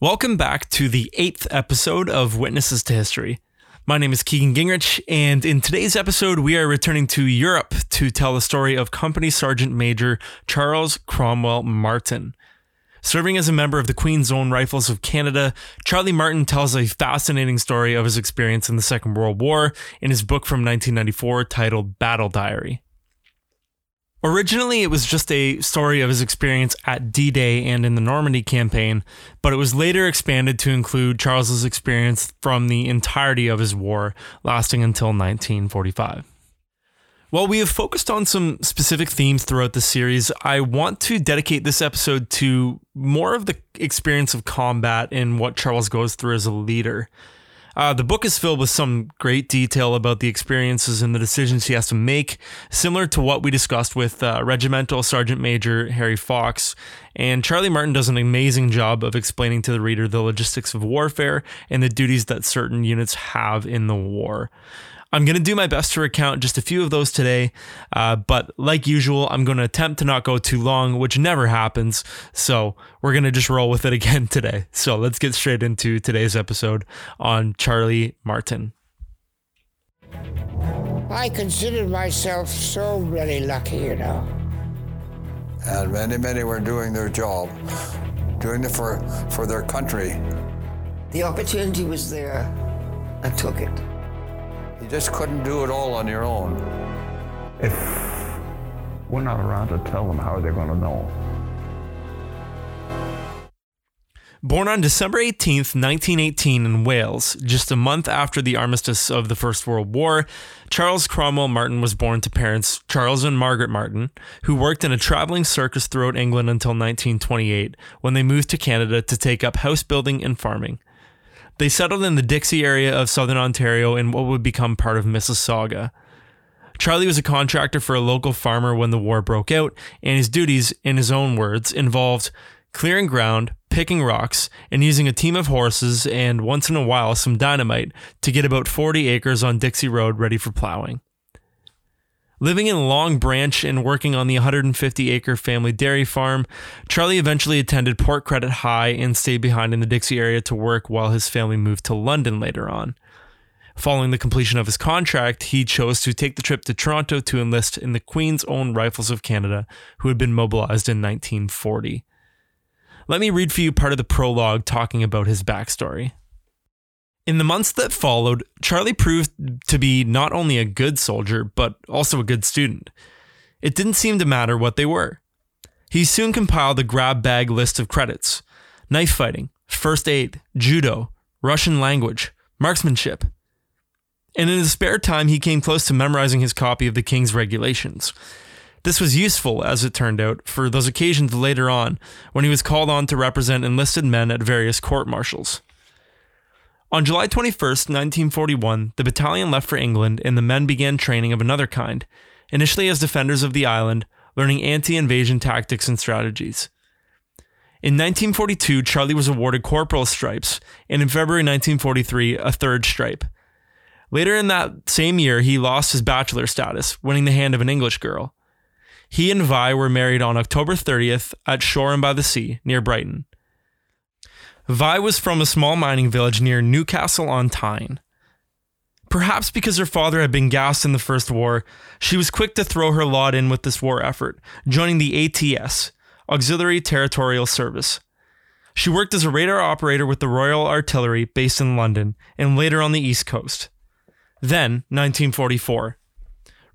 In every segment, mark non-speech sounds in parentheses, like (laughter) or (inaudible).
Welcome back to the eighth episode of Witnesses to History. My name is Keegan Gingrich, and in today's episode, we are returning to Europe to tell the story of Company Sergeant Major Charles Cromwell Martin. Serving as a member of the Queen's Own Rifles of Canada, Charlie Martin tells a fascinating story of his experience in the Second World War in his book from 1994 titled Battle Diary. Originally, it was just a story of his experience at D Day and in the Normandy campaign, but it was later expanded to include Charles's experience from the entirety of his war, lasting until 1945. While we have focused on some specific themes throughout the series, I want to dedicate this episode to more of the experience of combat and what Charles goes through as a leader. Uh, the book is filled with some great detail about the experiences and the decisions he has to make, similar to what we discussed with uh, Regimental Sergeant Major Harry Fox. And Charlie Martin does an amazing job of explaining to the reader the logistics of warfare and the duties that certain units have in the war. I'm going to do my best to recount just a few of those today, uh, but like usual, I'm going to attempt to not go too long, which never happens. So we're going to just roll with it (laughs) again today. So let's get straight into today's episode on Charlie Martin. I considered myself so really lucky, you know. And many, many were doing their job, doing it for, for their country. The opportunity was there. I took it. You just couldn't do it all on your own. If we're not around to tell them, how are they going to know? Born on December 18th, 1918, in Wales, just a month after the armistice of the First World War, Charles Cromwell Martin was born to parents Charles and Margaret Martin, who worked in a traveling circus throughout England until 1928, when they moved to Canada to take up house building and farming. They settled in the Dixie area of southern Ontario in what would become part of Mississauga. Charlie was a contractor for a local farmer when the war broke out, and his duties, in his own words, involved clearing ground, picking rocks, and using a team of horses and once in a while some dynamite to get about 40 acres on Dixie Road ready for plowing. Living in Long Branch and working on the 150 acre family dairy farm, Charlie eventually attended Port Credit High and stayed behind in the Dixie area to work while his family moved to London later on. Following the completion of his contract, he chose to take the trip to Toronto to enlist in the Queen's Own Rifles of Canada, who had been mobilized in 1940. Let me read for you part of the prologue talking about his backstory. In the months that followed, Charlie proved to be not only a good soldier, but also a good student. It didn't seem to matter what they were. He soon compiled a grab bag list of credits knife fighting, first aid, judo, Russian language, marksmanship. And in his spare time, he came close to memorizing his copy of the King's regulations. This was useful, as it turned out, for those occasions later on when he was called on to represent enlisted men at various court martials. On July 21, 1941, the battalion left for England and the men began training of another kind, initially as defenders of the island, learning anti invasion tactics and strategies. In 1942, Charlie was awarded corporal stripes, and in February 1943, a third stripe. Later in that same year, he lost his bachelor status, winning the hand of an English girl. He and Vi were married on October 30th at Shoreham by the Sea, near Brighton. Vi was from a small mining village near Newcastle on Tyne. Perhaps because her father had been gassed in the First War, she was quick to throw her lot in with this war effort, joining the ATS, Auxiliary Territorial Service. She worked as a radar operator with the Royal Artillery based in London and later on the East Coast. Then, 1944.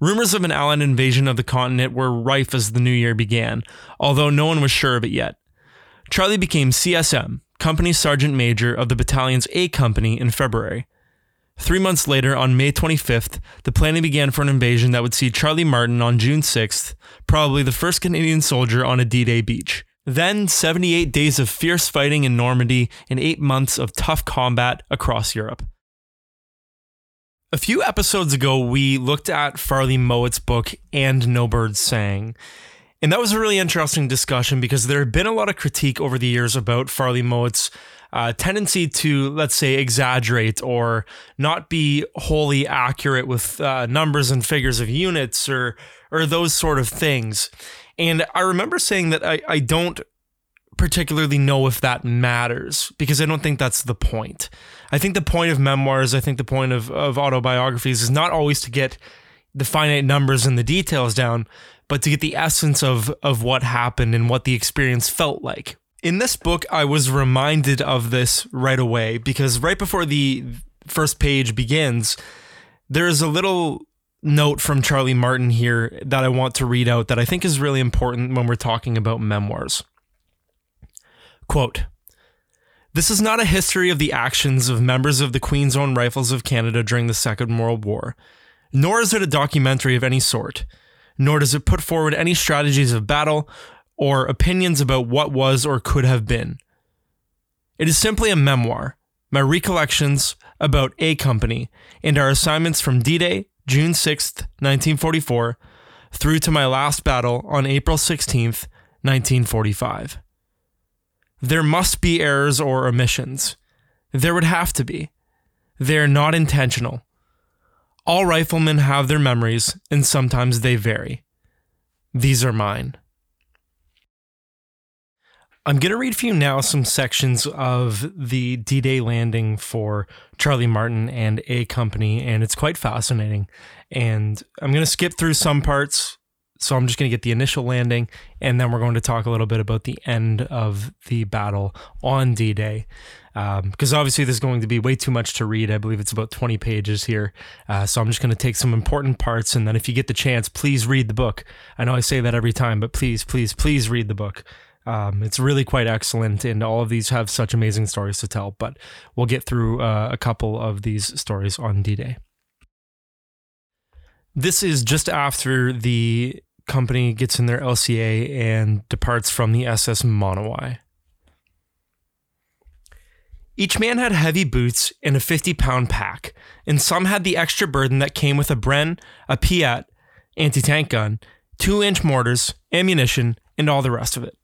Rumors of an Allied invasion of the continent were rife as the new year began, although no one was sure of it yet. Charlie became CSM, Company Sergeant Major of the battalion's A Company in February. Three months later, on May 25th, the planning began for an invasion that would see Charlie Martin on June 6th, probably the first Canadian soldier on a D Day beach. Then, 78 days of fierce fighting in Normandy and eight months of tough combat across Europe. A few episodes ago, we looked at Farley Mowat's book, And No Birds Sang. And that was a really interesting discussion because there had been a lot of critique over the years about Farley Mowat's uh, tendency to, let's say, exaggerate or not be wholly accurate with uh, numbers and figures of units or or those sort of things. And I remember saying that I, I don't particularly know if that matters because I don't think that's the point. I think the point of memoirs, I think the point of, of autobiographies is not always to get the finite numbers and the details down, but to get the essence of of what happened and what the experience felt like. In this book, I was reminded of this right away because right before the first page begins, there is a little note from Charlie Martin here that I want to read out that I think is really important when we're talking about memoirs. Quote This is not a history of the actions of members of the Queen's Own Rifles of Canada during the Second World War, nor is it a documentary of any sort, nor does it put forward any strategies of battle or opinions about what was or could have been. It is simply a memoir, my recollections about A Company, and our assignments from D Day, June 6, 1944, through to my last battle on April 16, 1945. There must be errors or omissions. There would have to be. They're not intentional. All riflemen have their memories, and sometimes they vary. These are mine. I'm going to read for you now some sections of the D Day landing for Charlie Martin and A Company, and it's quite fascinating. And I'm going to skip through some parts. So I'm just going to get the initial landing, and then we're going to talk a little bit about the end of the battle on D Day. Because um, obviously, there's going to be way too much to read. I believe it's about 20 pages here. Uh, so I'm just going to take some important parts, and then if you get the chance, please read the book. I know I say that every time, but please, please, please read the book. Um, it's really quite excellent, and all of these have such amazing stories to tell. But we'll get through uh, a couple of these stories on D Day. This is just after the company gets in their LCA and departs from the SS Monowai. Each man had heavy boots and a 50 pound pack, and some had the extra burden that came with a Bren, a Piat, anti tank gun, 2 inch mortars, ammunition, and all the rest of it.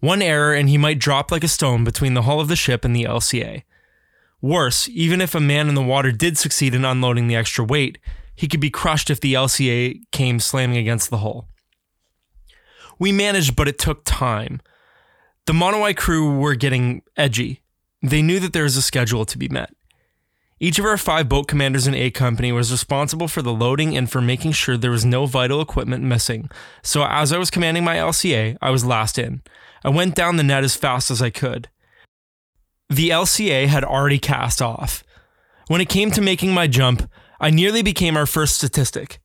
One error and he might drop like a stone between the hull of the ship and the LCA. Worse, even if a man in the water did succeed in unloading the extra weight, he could be crushed if the LCA came slamming against the hull. We managed, but it took time. The Monowai crew were getting edgy. They knew that there was a schedule to be met. Each of our five boat commanders in A Company was responsible for the loading and for making sure there was no vital equipment missing. So, as I was commanding my LCA, I was last in. I went down the net as fast as I could. The LCA had already cast off. When it came to making my jump, I nearly became our first statistic.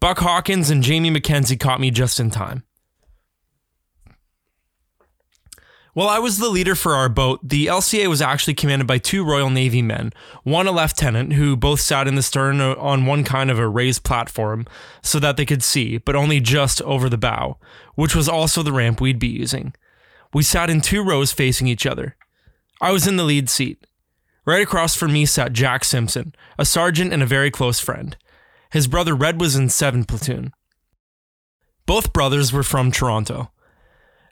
Buck Hawkins and Jamie McKenzie caught me just in time. While I was the leader for our boat, the LCA was actually commanded by two Royal Navy men, one a lieutenant who both sat in the stern uh, on one kind of a raised platform so that they could see, but only just over the bow, which was also the ramp we'd be using. We sat in two rows facing each other. I was in the lead seat. Right across from me sat Jack Simpson, a sergeant and a very close friend. His brother Red was in 7 platoon. Both brothers were from Toronto.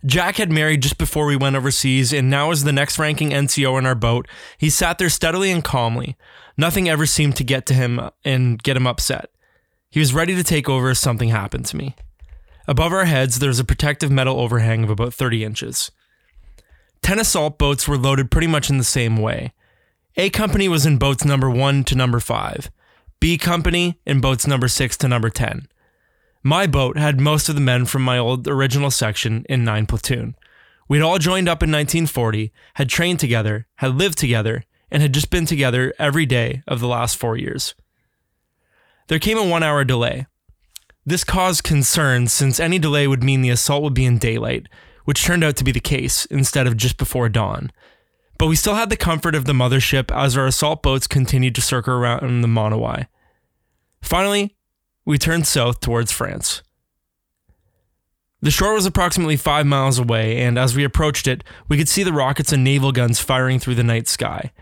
Jack had married just before we went overseas, and now as the next ranking NCO in our boat, he sat there steadily and calmly. Nothing ever seemed to get to him and get him upset. He was ready to take over if something happened to me. Above our heads, there was a protective metal overhang of about 30 inches. Ten assault boats were loaded pretty much in the same way. A Company was in boats number 1 to number 5, B Company in boats number 6 to number 10. My boat had most of the men from my old original section in 9 platoon. We'd all joined up in 1940, had trained together, had lived together, and had just been together every day of the last four years. There came a one hour delay. This caused concern since any delay would mean the assault would be in daylight, which turned out to be the case instead of just before dawn. But we still had the comfort of the mothership as our assault boats continued to circle around the Monowai. Finally, we turned south towards France. The shore was approximately five miles away, and as we approached it, we could see the rockets and naval guns firing through the night sky.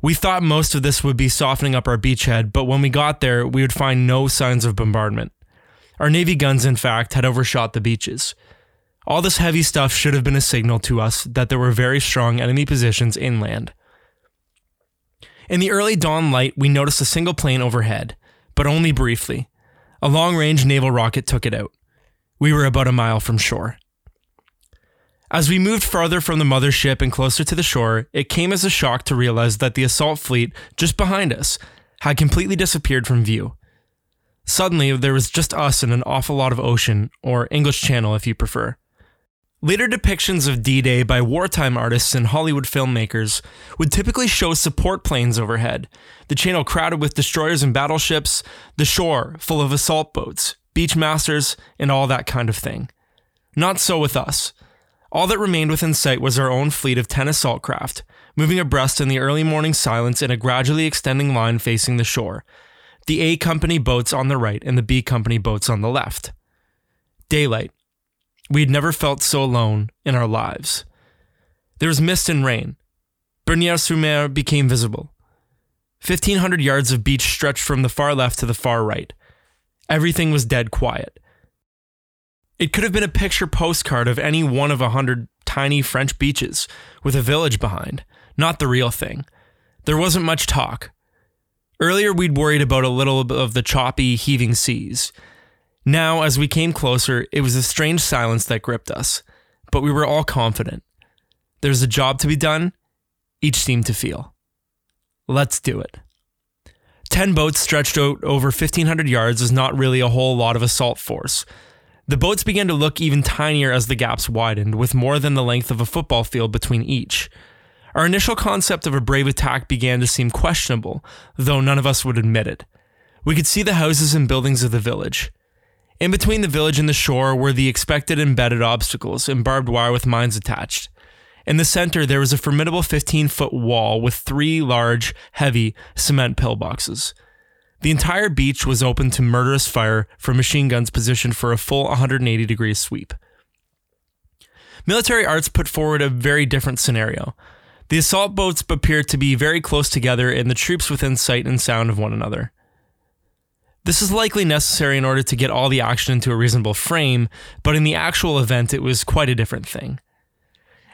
We thought most of this would be softening up our beachhead, but when we got there, we would find no signs of bombardment. Our Navy guns, in fact, had overshot the beaches. All this heavy stuff should have been a signal to us that there were very strong enemy positions inland. In the early dawn light, we noticed a single plane overhead, but only briefly. A long range naval rocket took it out. We were about a mile from shore. As we moved farther from the mothership and closer to the shore, it came as a shock to realize that the assault fleet just behind us had completely disappeared from view. Suddenly, there was just us and an awful lot of ocean, or English Channel if you prefer. Later depictions of D Day by wartime artists and Hollywood filmmakers would typically show support planes overhead, the channel crowded with destroyers and battleships, the shore full of assault boats, beachmasters, and all that kind of thing. Not so with us. All that remained within sight was our own fleet of 10 assault craft, moving abreast in the early morning silence in a gradually extending line facing the shore, the A Company boats on the right and the B Company boats on the left. Daylight, we had never felt so alone in our lives. There was mist and rain. Bernières sur Mer became visible. 1,500 yards of beach stretched from the far left to the far right. Everything was dead quiet. It could have been a picture postcard of any one of a hundred tiny French beaches with a village behind, not the real thing. There wasn't much talk. Earlier, we'd worried about a little of the choppy, heaving seas. Now, as we came closer, it was a strange silence that gripped us, but we were all confident. There's a job to be done, each seemed to feel. Let's do it. Ten boats stretched out over 1,500 yards is not really a whole lot of assault force. The boats began to look even tinier as the gaps widened, with more than the length of a football field between each. Our initial concept of a brave attack began to seem questionable, though none of us would admit it. We could see the houses and buildings of the village. In between the village and the shore were the expected embedded obstacles and barbed wire with mines attached. In the center, there was a formidable 15 foot wall with three large, heavy cement pillboxes. The entire beach was open to murderous fire from machine guns positioned for a full 180 degree sweep. Military arts put forward a very different scenario. The assault boats appeared to be very close together and the troops within sight and sound of one another. This is likely necessary in order to get all the action into a reasonable frame, but in the actual event, it was quite a different thing.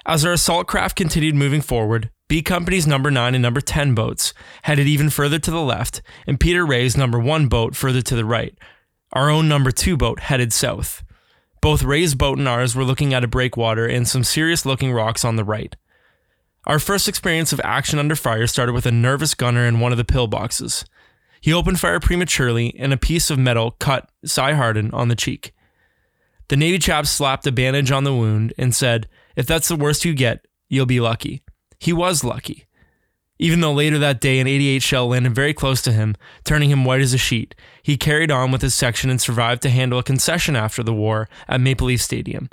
As our assault craft continued moving forward, B Company's number 9 and number 10 boats headed even further to the left, and Peter Ray's number 1 boat further to the right. Our own number 2 boat headed south. Both Ray's boat and ours were looking at a breakwater and some serious looking rocks on the right. Our first experience of action under fire started with a nervous gunner in one of the pillboxes. He opened fire prematurely, and a piece of metal cut Cy Harden on the cheek. The Navy chap slapped a bandage on the wound and said, If that's the worst you get, you'll be lucky. He was lucky. Even though later that day an 88 shell landed very close to him, turning him white as a sheet, he carried on with his section and survived to handle a concession after the war at Maple Leaf Stadium.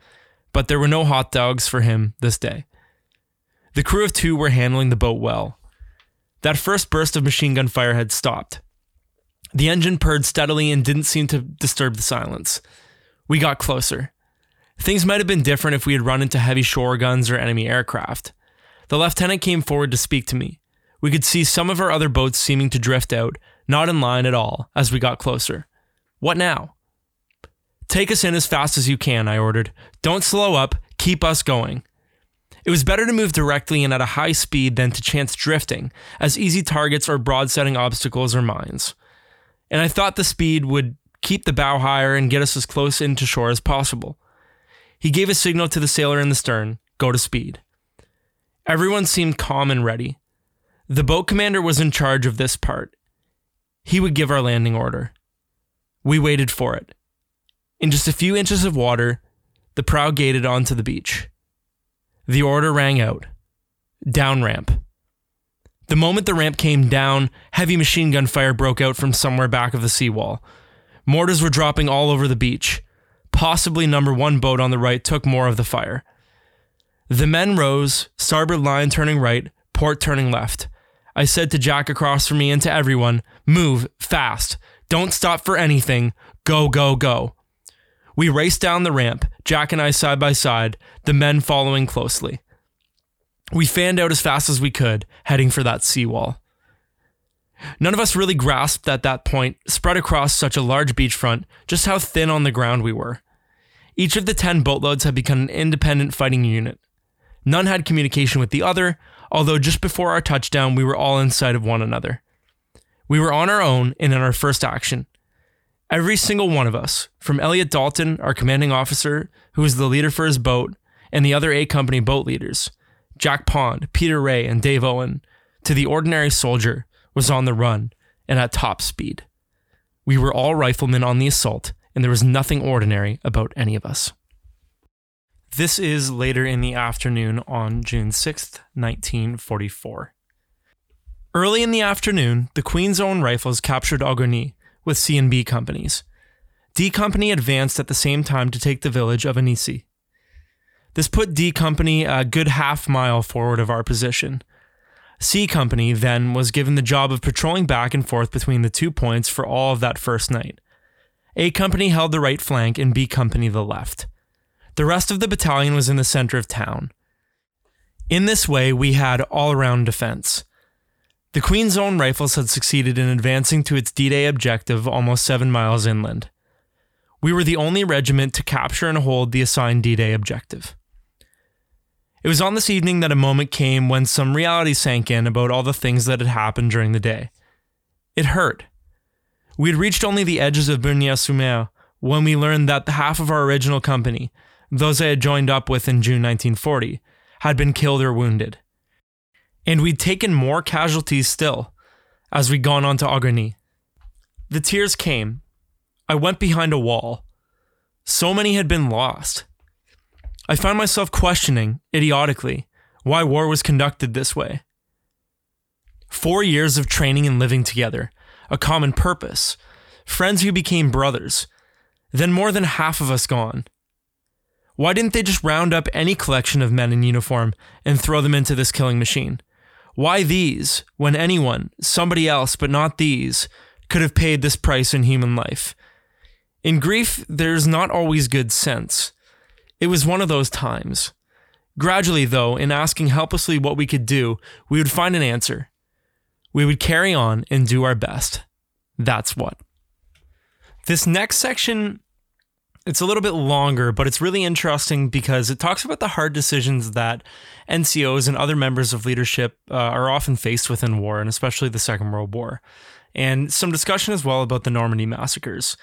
But there were no hot dogs for him this day. The crew of two were handling the boat well. That first burst of machine gun fire had stopped. The engine purred steadily and didn't seem to disturb the silence. We got closer. Things might have been different if we had run into heavy shore guns or enemy aircraft. The lieutenant came forward to speak to me. We could see some of our other boats seeming to drift out, not in line at all, as we got closer. What now? Take us in as fast as you can, I ordered. Don't slow up, keep us going. It was better to move directly and at a high speed than to chance drifting, as easy targets are broad setting obstacles or mines and I thought the speed would keep the bow higher and get us as close into shore as possible. He gave a signal to the sailor in the stern go to speed. Everyone seemed calm and ready. The boat commander was in charge of this part. He would give our landing order. We waited for it. In just a few inches of water, the prow gated onto the beach. The order rang out down ramp. The moment the ramp came down, heavy machine gun fire broke out from somewhere back of the seawall. Mortars were dropping all over the beach. Possibly number one boat on the right took more of the fire. The men rose, starboard line turning right, port turning left. I said to Jack across from me and to everyone, move, fast. Don't stop for anything. Go, go, go. We raced down the ramp, Jack and I side by side, the men following closely. We fanned out as fast as we could, heading for that seawall. None of us really grasped at that point, spread across such a large beachfront, just how thin on the ground we were. Each of the 10 boatloads had become an independent fighting unit. None had communication with the other, although just before our touchdown, we were all in sight of one another. We were on our own and in our first action. Every single one of us, from Elliot Dalton, our commanding officer, who was the leader for his boat, and the other A Company boat leaders, Jack Pond, Peter Ray, and Dave Owen, to the ordinary soldier, was on the run and at top speed. We were all riflemen on the assault, and there was nothing ordinary about any of us. This is later in the afternoon on June 6th, 1944. Early in the afternoon, the Queen's Own Rifles captured Ogoni with C and B companies. D Company advanced at the same time to take the village of Anisy. This put D Company a good half mile forward of our position. C Company then was given the job of patrolling back and forth between the two points for all of that first night. A Company held the right flank and B Company the left. The rest of the battalion was in the center of town. In this way, we had all around defense. The Queen's Own Rifles had succeeded in advancing to its D Day objective almost seven miles inland. We were the only regiment to capture and hold the assigned D Day objective. It was on this evening that a moment came when some reality sank in about all the things that had happened during the day. It hurt. We had reached only the edges of Bernières-sur-Mer when we learned that half of our original company, those I had joined up with in June 1940, had been killed or wounded. And we'd taken more casualties still as we'd gone on to Ogoni. The tears came. I went behind a wall. So many had been lost. I found myself questioning, idiotically, why war was conducted this way. Four years of training and living together, a common purpose, friends who became brothers, then more than half of us gone. Why didn't they just round up any collection of men in uniform and throw them into this killing machine? Why these, when anyone, somebody else but not these, could have paid this price in human life? In grief, there's not always good sense. It was one of those times. Gradually, though, in asking helplessly what we could do, we would find an answer. We would carry on and do our best. That's what. This next section, it's a little bit longer, but it's really interesting because it talks about the hard decisions that NCOs and other members of leadership uh, are often faced with in war, and especially the Second World War. And some discussion as well about the Normandy massacres.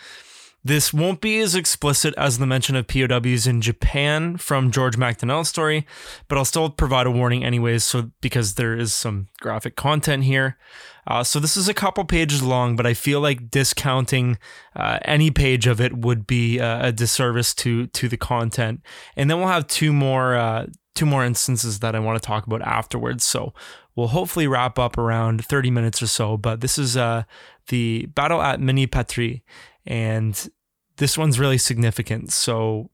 This won't be as explicit as the mention of POWs in Japan from George MacDonald's story, but I'll still provide a warning anyways, so because there is some graphic content here. Uh, so this is a couple pages long, but I feel like discounting uh, any page of it would be uh, a disservice to to the content. And then we'll have two more uh, two more instances that I want to talk about afterwards. So we'll hopefully wrap up around 30 minutes or so. But this is uh, the battle at Mesnil-Patry and this one's really significant. So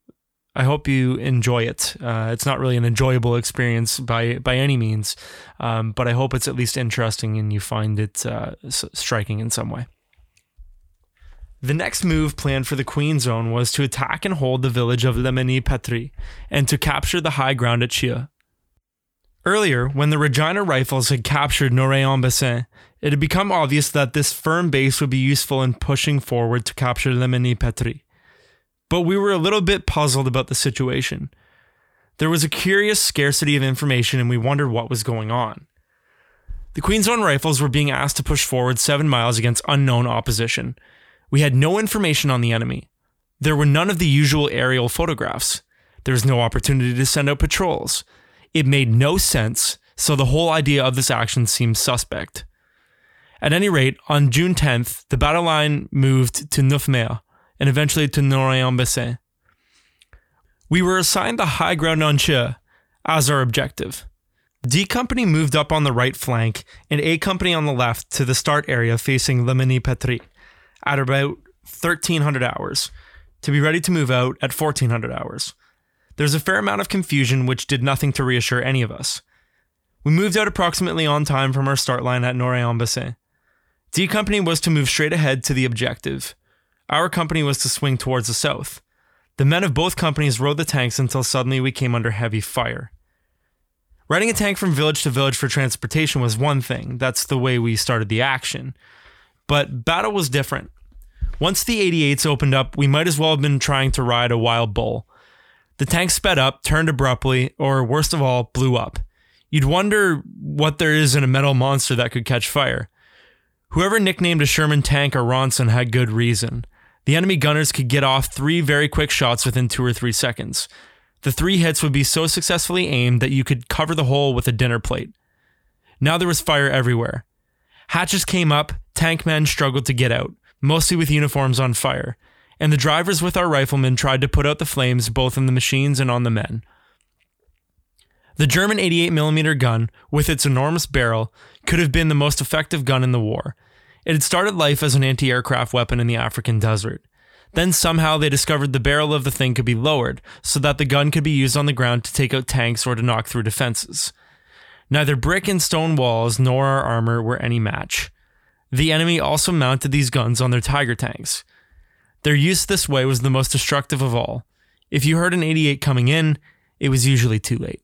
I hope you enjoy it. Uh, it's not really an enjoyable experience by by any means, um, but I hope it's at least interesting and you find it uh, striking in some way. The next move planned for the Queen's Own was to attack and hold the village of Le Mesnil-Patry and to capture the high ground at Cheux. Earlier, when the Regina Rifles had captured Norrey-en-Bessin, it had become obvious that this firm base would be useful in pushing forward to capture Le Petri. But we were a little bit puzzled about the situation. There was a curious scarcity of information and we wondered what was going on. The Queen's Own Rifles were being asked to push forward seven miles against unknown opposition. We had no information on the enemy. There were none of the usual aerial photographs. There was no opportunity to send out patrols. It made no sense, so the whole idea of this action seemed suspect. At any rate, on June 10th, the battle line moved to Neufmer and eventually to Norrey-en-Bessin. We were assigned the high ground on Cheux as our objective. D Company moved up on the right flank and A Company on the left to the start area facing Le Mesnil-Patry at about 1300 hours to be ready to move out at 1400 hours. There's a fair amount of confusion which did nothing to reassure any of us. We moved out approximately on time from our start line at Norrey-en-Bessin. D Company was to move straight ahead to the objective. Our company was to swing towards the south. The men of both companies rode the tanks until suddenly we came under heavy fire. Riding a tank from village to village for transportation was one thing. That's the way we started the action. But battle was different. Once the 88s opened up, we might as well have been trying to ride a wild bull. The tank sped up, turned abruptly, or worst of all, blew up. You'd wonder what there is in a metal monster that could catch fire. Whoever nicknamed a Sherman tank a Ronson had good reason. The enemy gunners could get off three very quick shots within two or three seconds. The three hits would be so successfully aimed that you could cover the hole with a dinner plate. Now there was fire everywhere. Hatches came up, tank men struggled to get out, mostly with uniforms on fire, and the drivers with our riflemen tried to put out the flames both in the machines and on the men. The German 88mm gun, with its enormous barrel, could have been the most effective gun in the war. It had started life as an anti aircraft weapon in the African desert. Then somehow they discovered the barrel of the thing could be lowered so that the gun could be used on the ground to take out tanks or to knock through defenses. Neither brick and stone walls nor our armor were any match. The enemy also mounted these guns on their Tiger tanks. Their use this way was the most destructive of all. If you heard an 88 coming in, it was usually too late.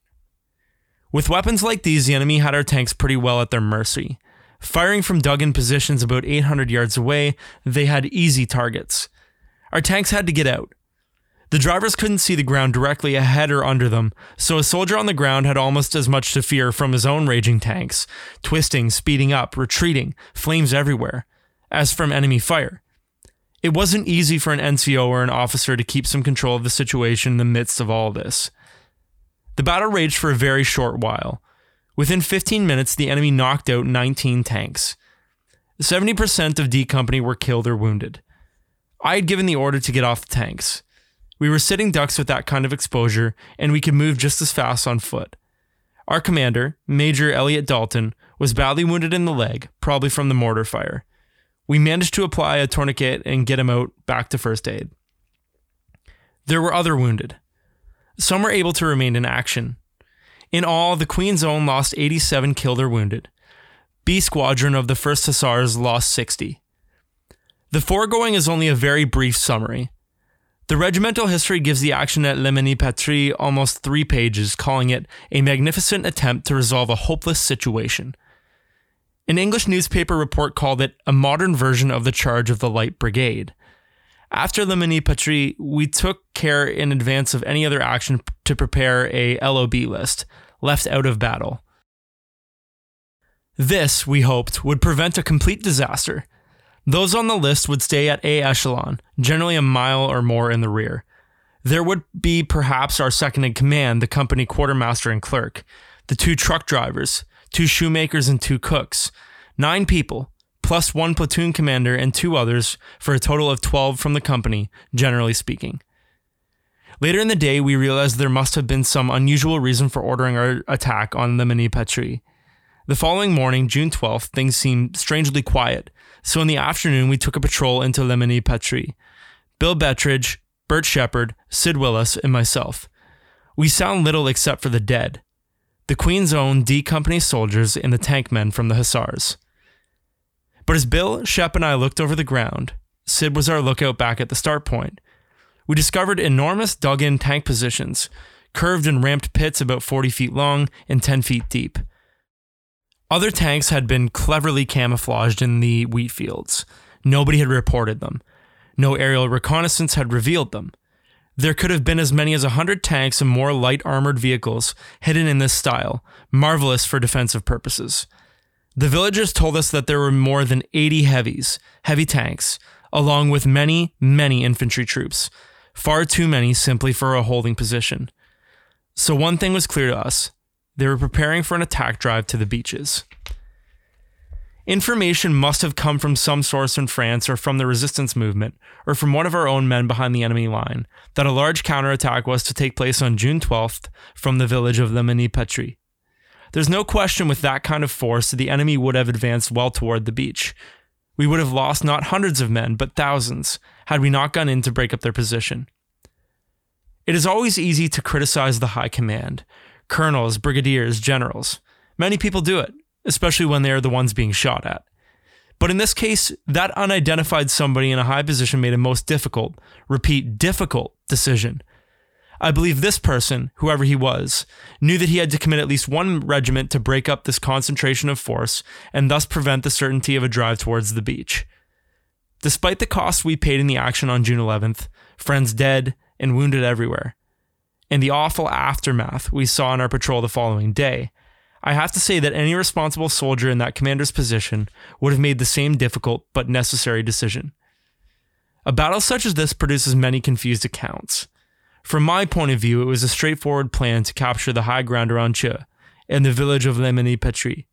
With weapons like these, the enemy had our tanks pretty well at their mercy. Firing from dug in positions about 800 yards away, they had easy targets. Our tanks had to get out. The drivers couldn't see the ground directly ahead or under them, so a soldier on the ground had almost as much to fear from his own raging tanks, twisting, speeding up, retreating, flames everywhere, as from enemy fire. It wasn't easy for an NCO or an officer to keep some control of the situation in the midst of all this. The battle raged for a very short while. Within 15 minutes, the enemy knocked out 19 tanks. 70% of D Company were killed or wounded. I had given the order to get off the tanks. We were sitting ducks with that kind of exposure, and we could move just as fast on foot. Our commander, Major Elliot Dalton, was badly wounded in the leg, probably from the mortar fire. We managed to apply a tourniquet and get him out back to first aid. There were other wounded. Some were able to remain in action. In all, the Queen's Own lost 87 killed or wounded. B Squadron of the 1st Hussars lost 60. The foregoing is only a very brief summary. The regimental history gives the action at Le Mesnil-Patry almost three pages, calling it a magnificent attempt to resolve a hopeless situation. An English newspaper report called it a modern version of the charge of the Light Brigade. After Le Mesnil-Patry, we took care in advance of any other action to prepare a LOB list, left out of battle. This, we hoped, would prevent a complete disaster. Those on the list would stay at A echelon, generally a mile or more in the rear. There would be perhaps our second in command, the company quartermaster and clerk, the two truck drivers, two shoemakers, and two cooks. Nine people, plus one platoon commander and two others, for a total of 12 from the company, generally speaking. Later in the day, we realized there must have been some unusual reason for ordering our attack on the Mesnil-Patry. The following morning, June 12th, things seemed strangely quiet, so in the afternoon we took a patrol into Le Mesnil-Patry. Bill Bettridge, Bert Shepard, Sid Willis, and myself. We sound little except for the dead. The Queen's Own D Company soldiers and the tank men from the Hussars. But as Bill, Shep, and I looked over the ground, Sid was our lookout back at the start point. We discovered enormous dug in tank positions, curved and ramped pits about 40 feet long and 10 feet deep. Other tanks had been cleverly camouflaged in the wheat fields. Nobody had reported them. No aerial reconnaissance had revealed them. There could have been as many as a hundred tanks and more light armored vehicles hidden in this style, marvelous for defensive purposes. The villagers told us that there were more than 80 heavies, heavy tanks, along with many, many infantry troops, far too many simply for a holding position. So one thing was clear to us they were preparing for an attack drive to the beaches. Information must have come from some source in France or from the resistance movement, or from one of our own men behind the enemy line, that a large counterattack was to take place on June 12th from the village of Le Mesnil-Patry. There's no question with that kind of force the enemy would have advanced well toward the beach. We would have lost not hundreds of men, but thousands, had we not gone in to break up their position. It is always easy to criticize the high command, colonels, brigadiers, generals. Many people do it, especially when they are the ones being shot at. But in this case, that unidentified somebody in a high position made a most difficult, repeat, difficult decision. I believe this person, whoever he was, knew that he had to commit at least one regiment to break up this concentration of force and thus prevent the certainty of a drive towards the beach. Despite the cost we paid in the action on June 11th, friends dead and wounded everywhere, and the awful aftermath we saw in our patrol the following day, I have to say that any responsible soldier in that commander's position would have made the same difficult but necessary decision. A battle such as this produces many confused accounts. From my point of view, it was a straightforward plan to capture the high ground around Cheux and the village of Le Mesnil-Patry.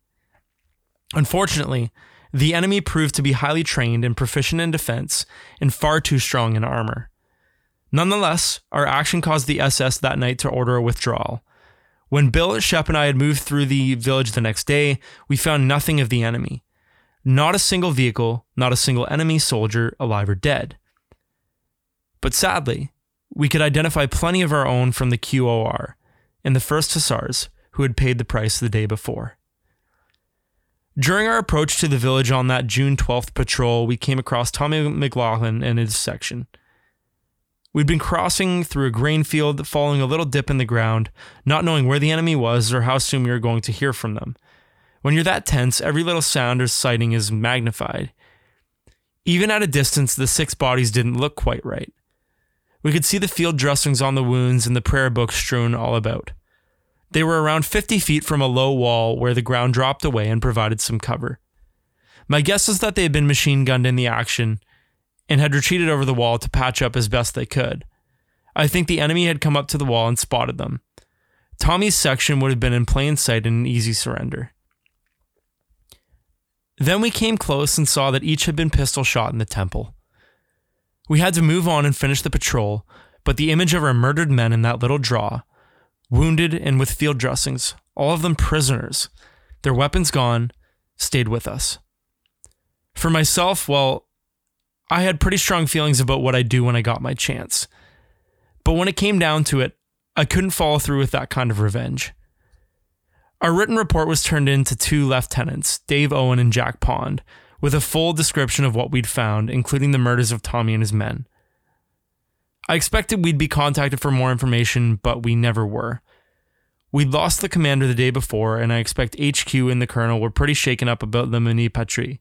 Unfortunately, the enemy proved to be highly trained and proficient in defense and far too strong in armor. Nonetheless, our action caused the SS that night to order a withdrawal. When Bill, Shep, and I had moved through the village the next day, we found nothing of the enemy. Not a single vehicle, not a single enemy soldier, alive or dead. But sadly, we could identify plenty of our own from the QOR and the 1st Hussars who had paid the price the day before. During our approach to the village on that June 12th patrol, we came across Tommy McLaughlin and his section. We'd been crossing through a grain field, following a little dip in the ground, not knowing where the enemy was or how soon we were going to hear from them. When you're that tense, every little sound or sighting is magnified. Even at a distance, the six bodies didn't look quite right. We could see the field dressings on the wounds and the prayer books strewn all about. They were around 50 feet from a low wall where the ground dropped away and provided some cover. My guess is that they had been machine gunned in the action and had retreated over the wall to patch up as best they could. I think the enemy had come up to the wall and spotted them. Tommy's section would have been in plain sight and an easy surrender. Then we came close and saw that each had been pistol shot in the temple. We had to move on and finish the patrol, but the image of our murdered men in that little draw wounded and with field dressings, all of them prisoners, their weapons gone, stayed with us. For myself, well, I had pretty strong feelings about what I'd do when I got my chance. But when it came down to it, I couldn't follow through with that kind of revenge. Our written report was turned in to two lieutenants, Dave Owen and Jack Pond, with a full description of what we'd found, including the murders of Tommy and his men. I expected we'd be contacted for more information, but we never were. We'd lost the commander the day before, and I expect HQ and the colonel were pretty shaken up about the Mesnil-Patry.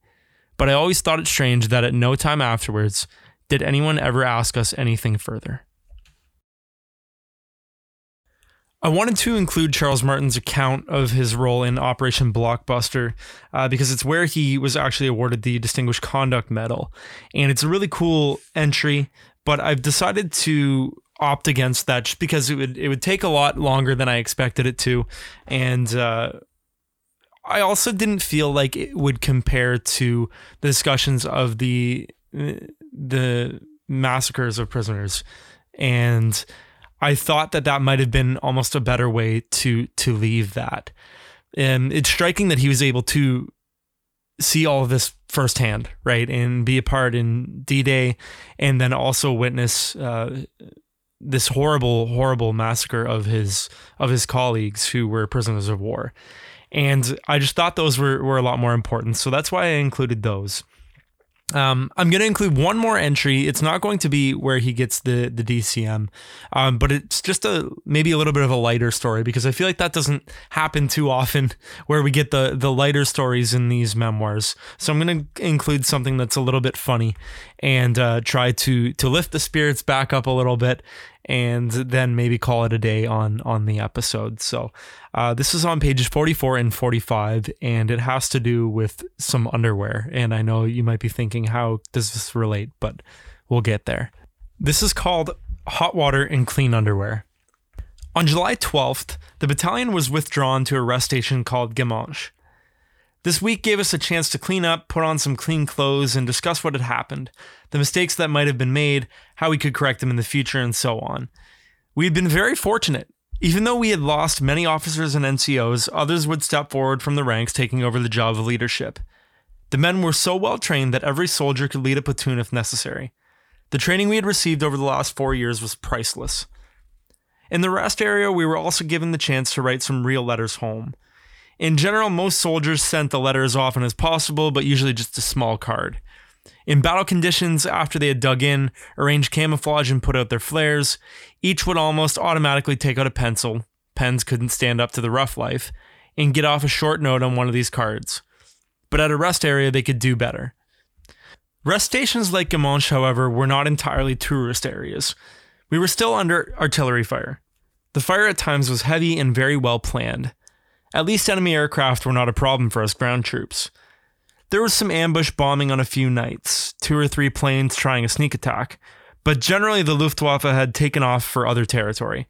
But I always thought it strange that at no time afterwards did anyone ever ask us anything further. I wanted to include Charles Martin's account of his role in Operation Blockbuster uh, because it's where he was actually awarded the Distinguished Conduct Medal. And it's a really cool entry but I've decided to opt against that just because it would it would take a lot longer than I expected it to, and uh, I also didn't feel like it would compare to the discussions of the the massacres of prisoners, and I thought that that might have been almost a better way to to leave that. And it's striking that he was able to see all of this firsthand, right, and be a part in D Day, and then also witness uh, this horrible, horrible massacre of his of his colleagues who were prisoners of war. And I just thought those were, were a lot more important. So that's why I included those. Um, I'm going to include one more entry. It's not going to be where he gets the the DCM, um, but it's just a maybe a little bit of a lighter story because I feel like that doesn't happen too often (laughs) where we get the the lighter stories in these memoirs. So I'm going to include something that's a little bit funny and uh, try to to lift the spirits back up a little bit and then maybe call it a day on on the episode. So uh, this is on pages 44 and 45, and it has to do with some underwear. And I know you might be thinking, how does this relate? But we'll get there. This is called Hot Water and Clean Underwear. On July 12th, the battalion was withdrawn to a rest station called Gamanche. This week gave us a chance to clean up, put on some clean clothes, and discuss what had happened, the mistakes that might have been made, how we could correct them in the future, and so on. We had been very fortunate. Even though we had lost many officers and NCOs, others would step forward from the ranks, taking over the job of leadership. The men were so well trained that every soldier could lead a platoon if necessary. The training we had received over the last four years was priceless. In the rest area, we were also given the chance to write some real letters home. In general, most soldiers sent the letter as often as possible, but usually just a small card. In battle conditions, after they had dug in, arranged camouflage, and put out their flares, each would almost automatically take out a pencil, pens couldn't stand up to the rough life, and get off a short note on one of these cards. But at a rest area, they could do better. Rest stations like Gamanche, however, were not entirely tourist areas. We were still under artillery fire. The fire at times was heavy and very well planned. At least enemy aircraft were not a problem for us ground troops. There was some ambush bombing on a few nights, two or three planes trying a sneak attack, but generally the Luftwaffe had taken off for other territory.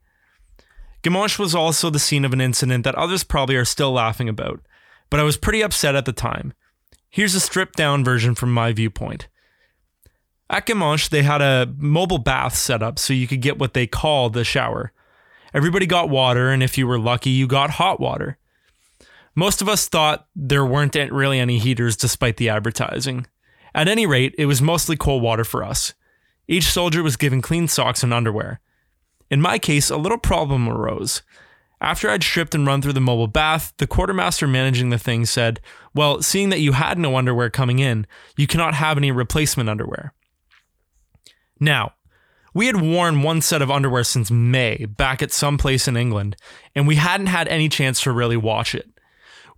Gimonche was also the scene of an incident that others probably are still laughing about, but I was pretty upset at the time. Here's a stripped down version from my viewpoint. At Gimonche, they had a mobile bath set up so you could get what they call the shower. Everybody got water, and if you were lucky, you got hot water. Most of us thought there weren't really any heaters despite the advertising. At any rate, it was mostly cold water for us. Each soldier was given clean socks and underwear. In my case, a little problem arose. After I'd stripped and run through the mobile bath, the quartermaster managing the thing said, Well, seeing that you had no underwear coming in, you cannot have any replacement underwear. Now, we had worn one set of underwear since May back at some place in England, and we hadn't had any chance to really wash it.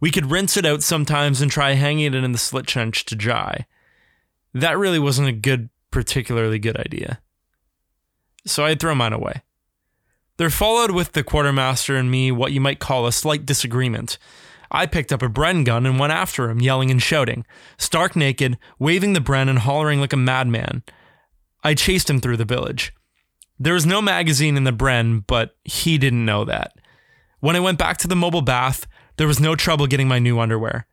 We could rinse it out sometimes and try hanging it in the slit trench to dry. That really wasn't a good, particularly good idea. So I'd throw mine away. There followed with the quartermaster and me what you might call a slight disagreement. I picked up a Bren gun and went after him, yelling and shouting, stark naked, waving the Bren and hollering like a madman. I chased him through the village. There was no magazine in the Bren, but he didn't know that. When I went back to the mobile bath, there was no trouble getting my new underwear.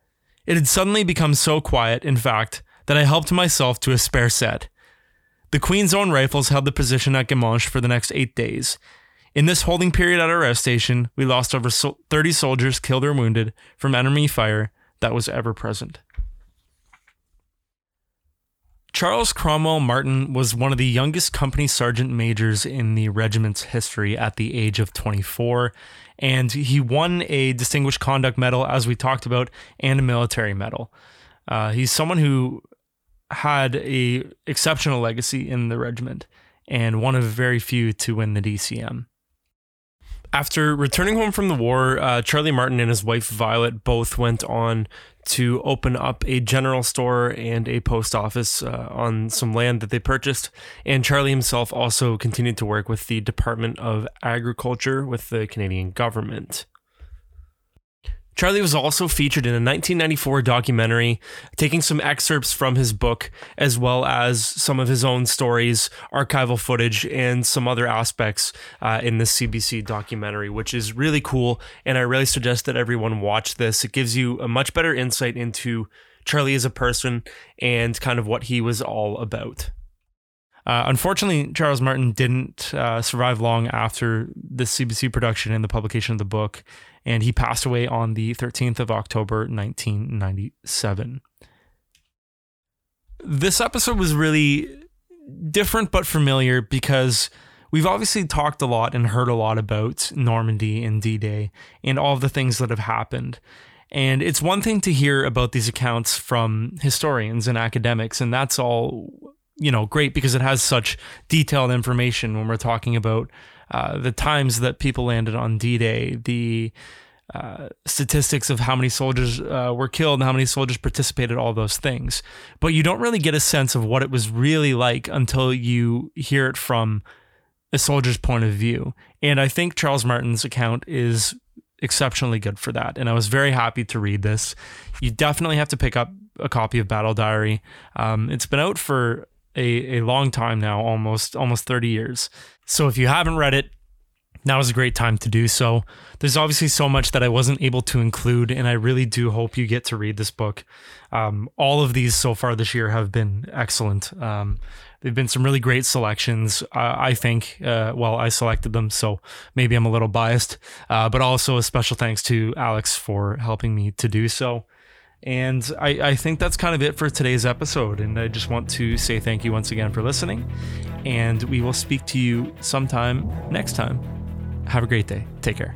It had suddenly become so quiet, in fact, that I helped myself to a spare set. The Queen's Own Rifles held the position at Gimonche for the next eight days. In this holding period at our rest station, we lost over 30 soldiers killed or wounded from enemy fire that was ever present. Charles Cromwell Martin was one of the youngest company sergeant majors in the regiment's history at the age of 24, and he won a Distinguished Conduct Medal, as we talked about, and a military medal. Uh, he's someone who had a exceptional legacy in the regiment and one of very few to win the DCM. After returning home from the war, uh, Charlie Martin and his wife Violet both went on to open up a general store and a post office uh, on some land that they purchased. And Charlie himself also continued to work with the Department of Agriculture with the Canadian government. Charlie was also featured in a 1994 documentary, taking some excerpts from his book, as well as some of his own stories, archival footage, and some other aspects uh, in the CBC documentary, which is really cool. And I really suggest that everyone watch this. It gives you a much better insight into Charlie as a person and kind of what he was all about. Uh, unfortunately, Charles Martin didn't uh, survive long after the CBC production and the publication of the book and he passed away on the 13th of October, 1997. This episode was really different but familiar because we've obviously talked a lot and heard a lot about Normandy and D Day and all the things that have happened. And it's one thing to hear about these accounts from historians and academics, and that's all, you know, great because it has such detailed information when we're talking about uh, the times that people landed on D Day, the uh, statistics of how many soldiers uh, were killed and how many soldiers participated, all those things. But you don't really get a sense of what it was really like until you hear it from a soldier's point of view. And I think Charles Martin's account is exceptionally good for that. And I was very happy to read this. You definitely have to pick up a copy of Battle Diary. Um, it's been out for a, a long time now, almost almost 30 years. So if you haven't read it, now is a great time to do so. There's obviously so much that I wasn't able to include, and I really do hope you get to read this book. Um, all of these so far this year have been excellent. Um, they've been some really great selections, uh, I think. Uh, well, I selected them, so maybe I'm a little biased, uh, but also a special thanks to Alex for helping me to do so. And I, I, think that's kind of it for today's episode. And I just want to say thank you once again for listening. And we will speak to you sometime next time. Have a great day. Take care.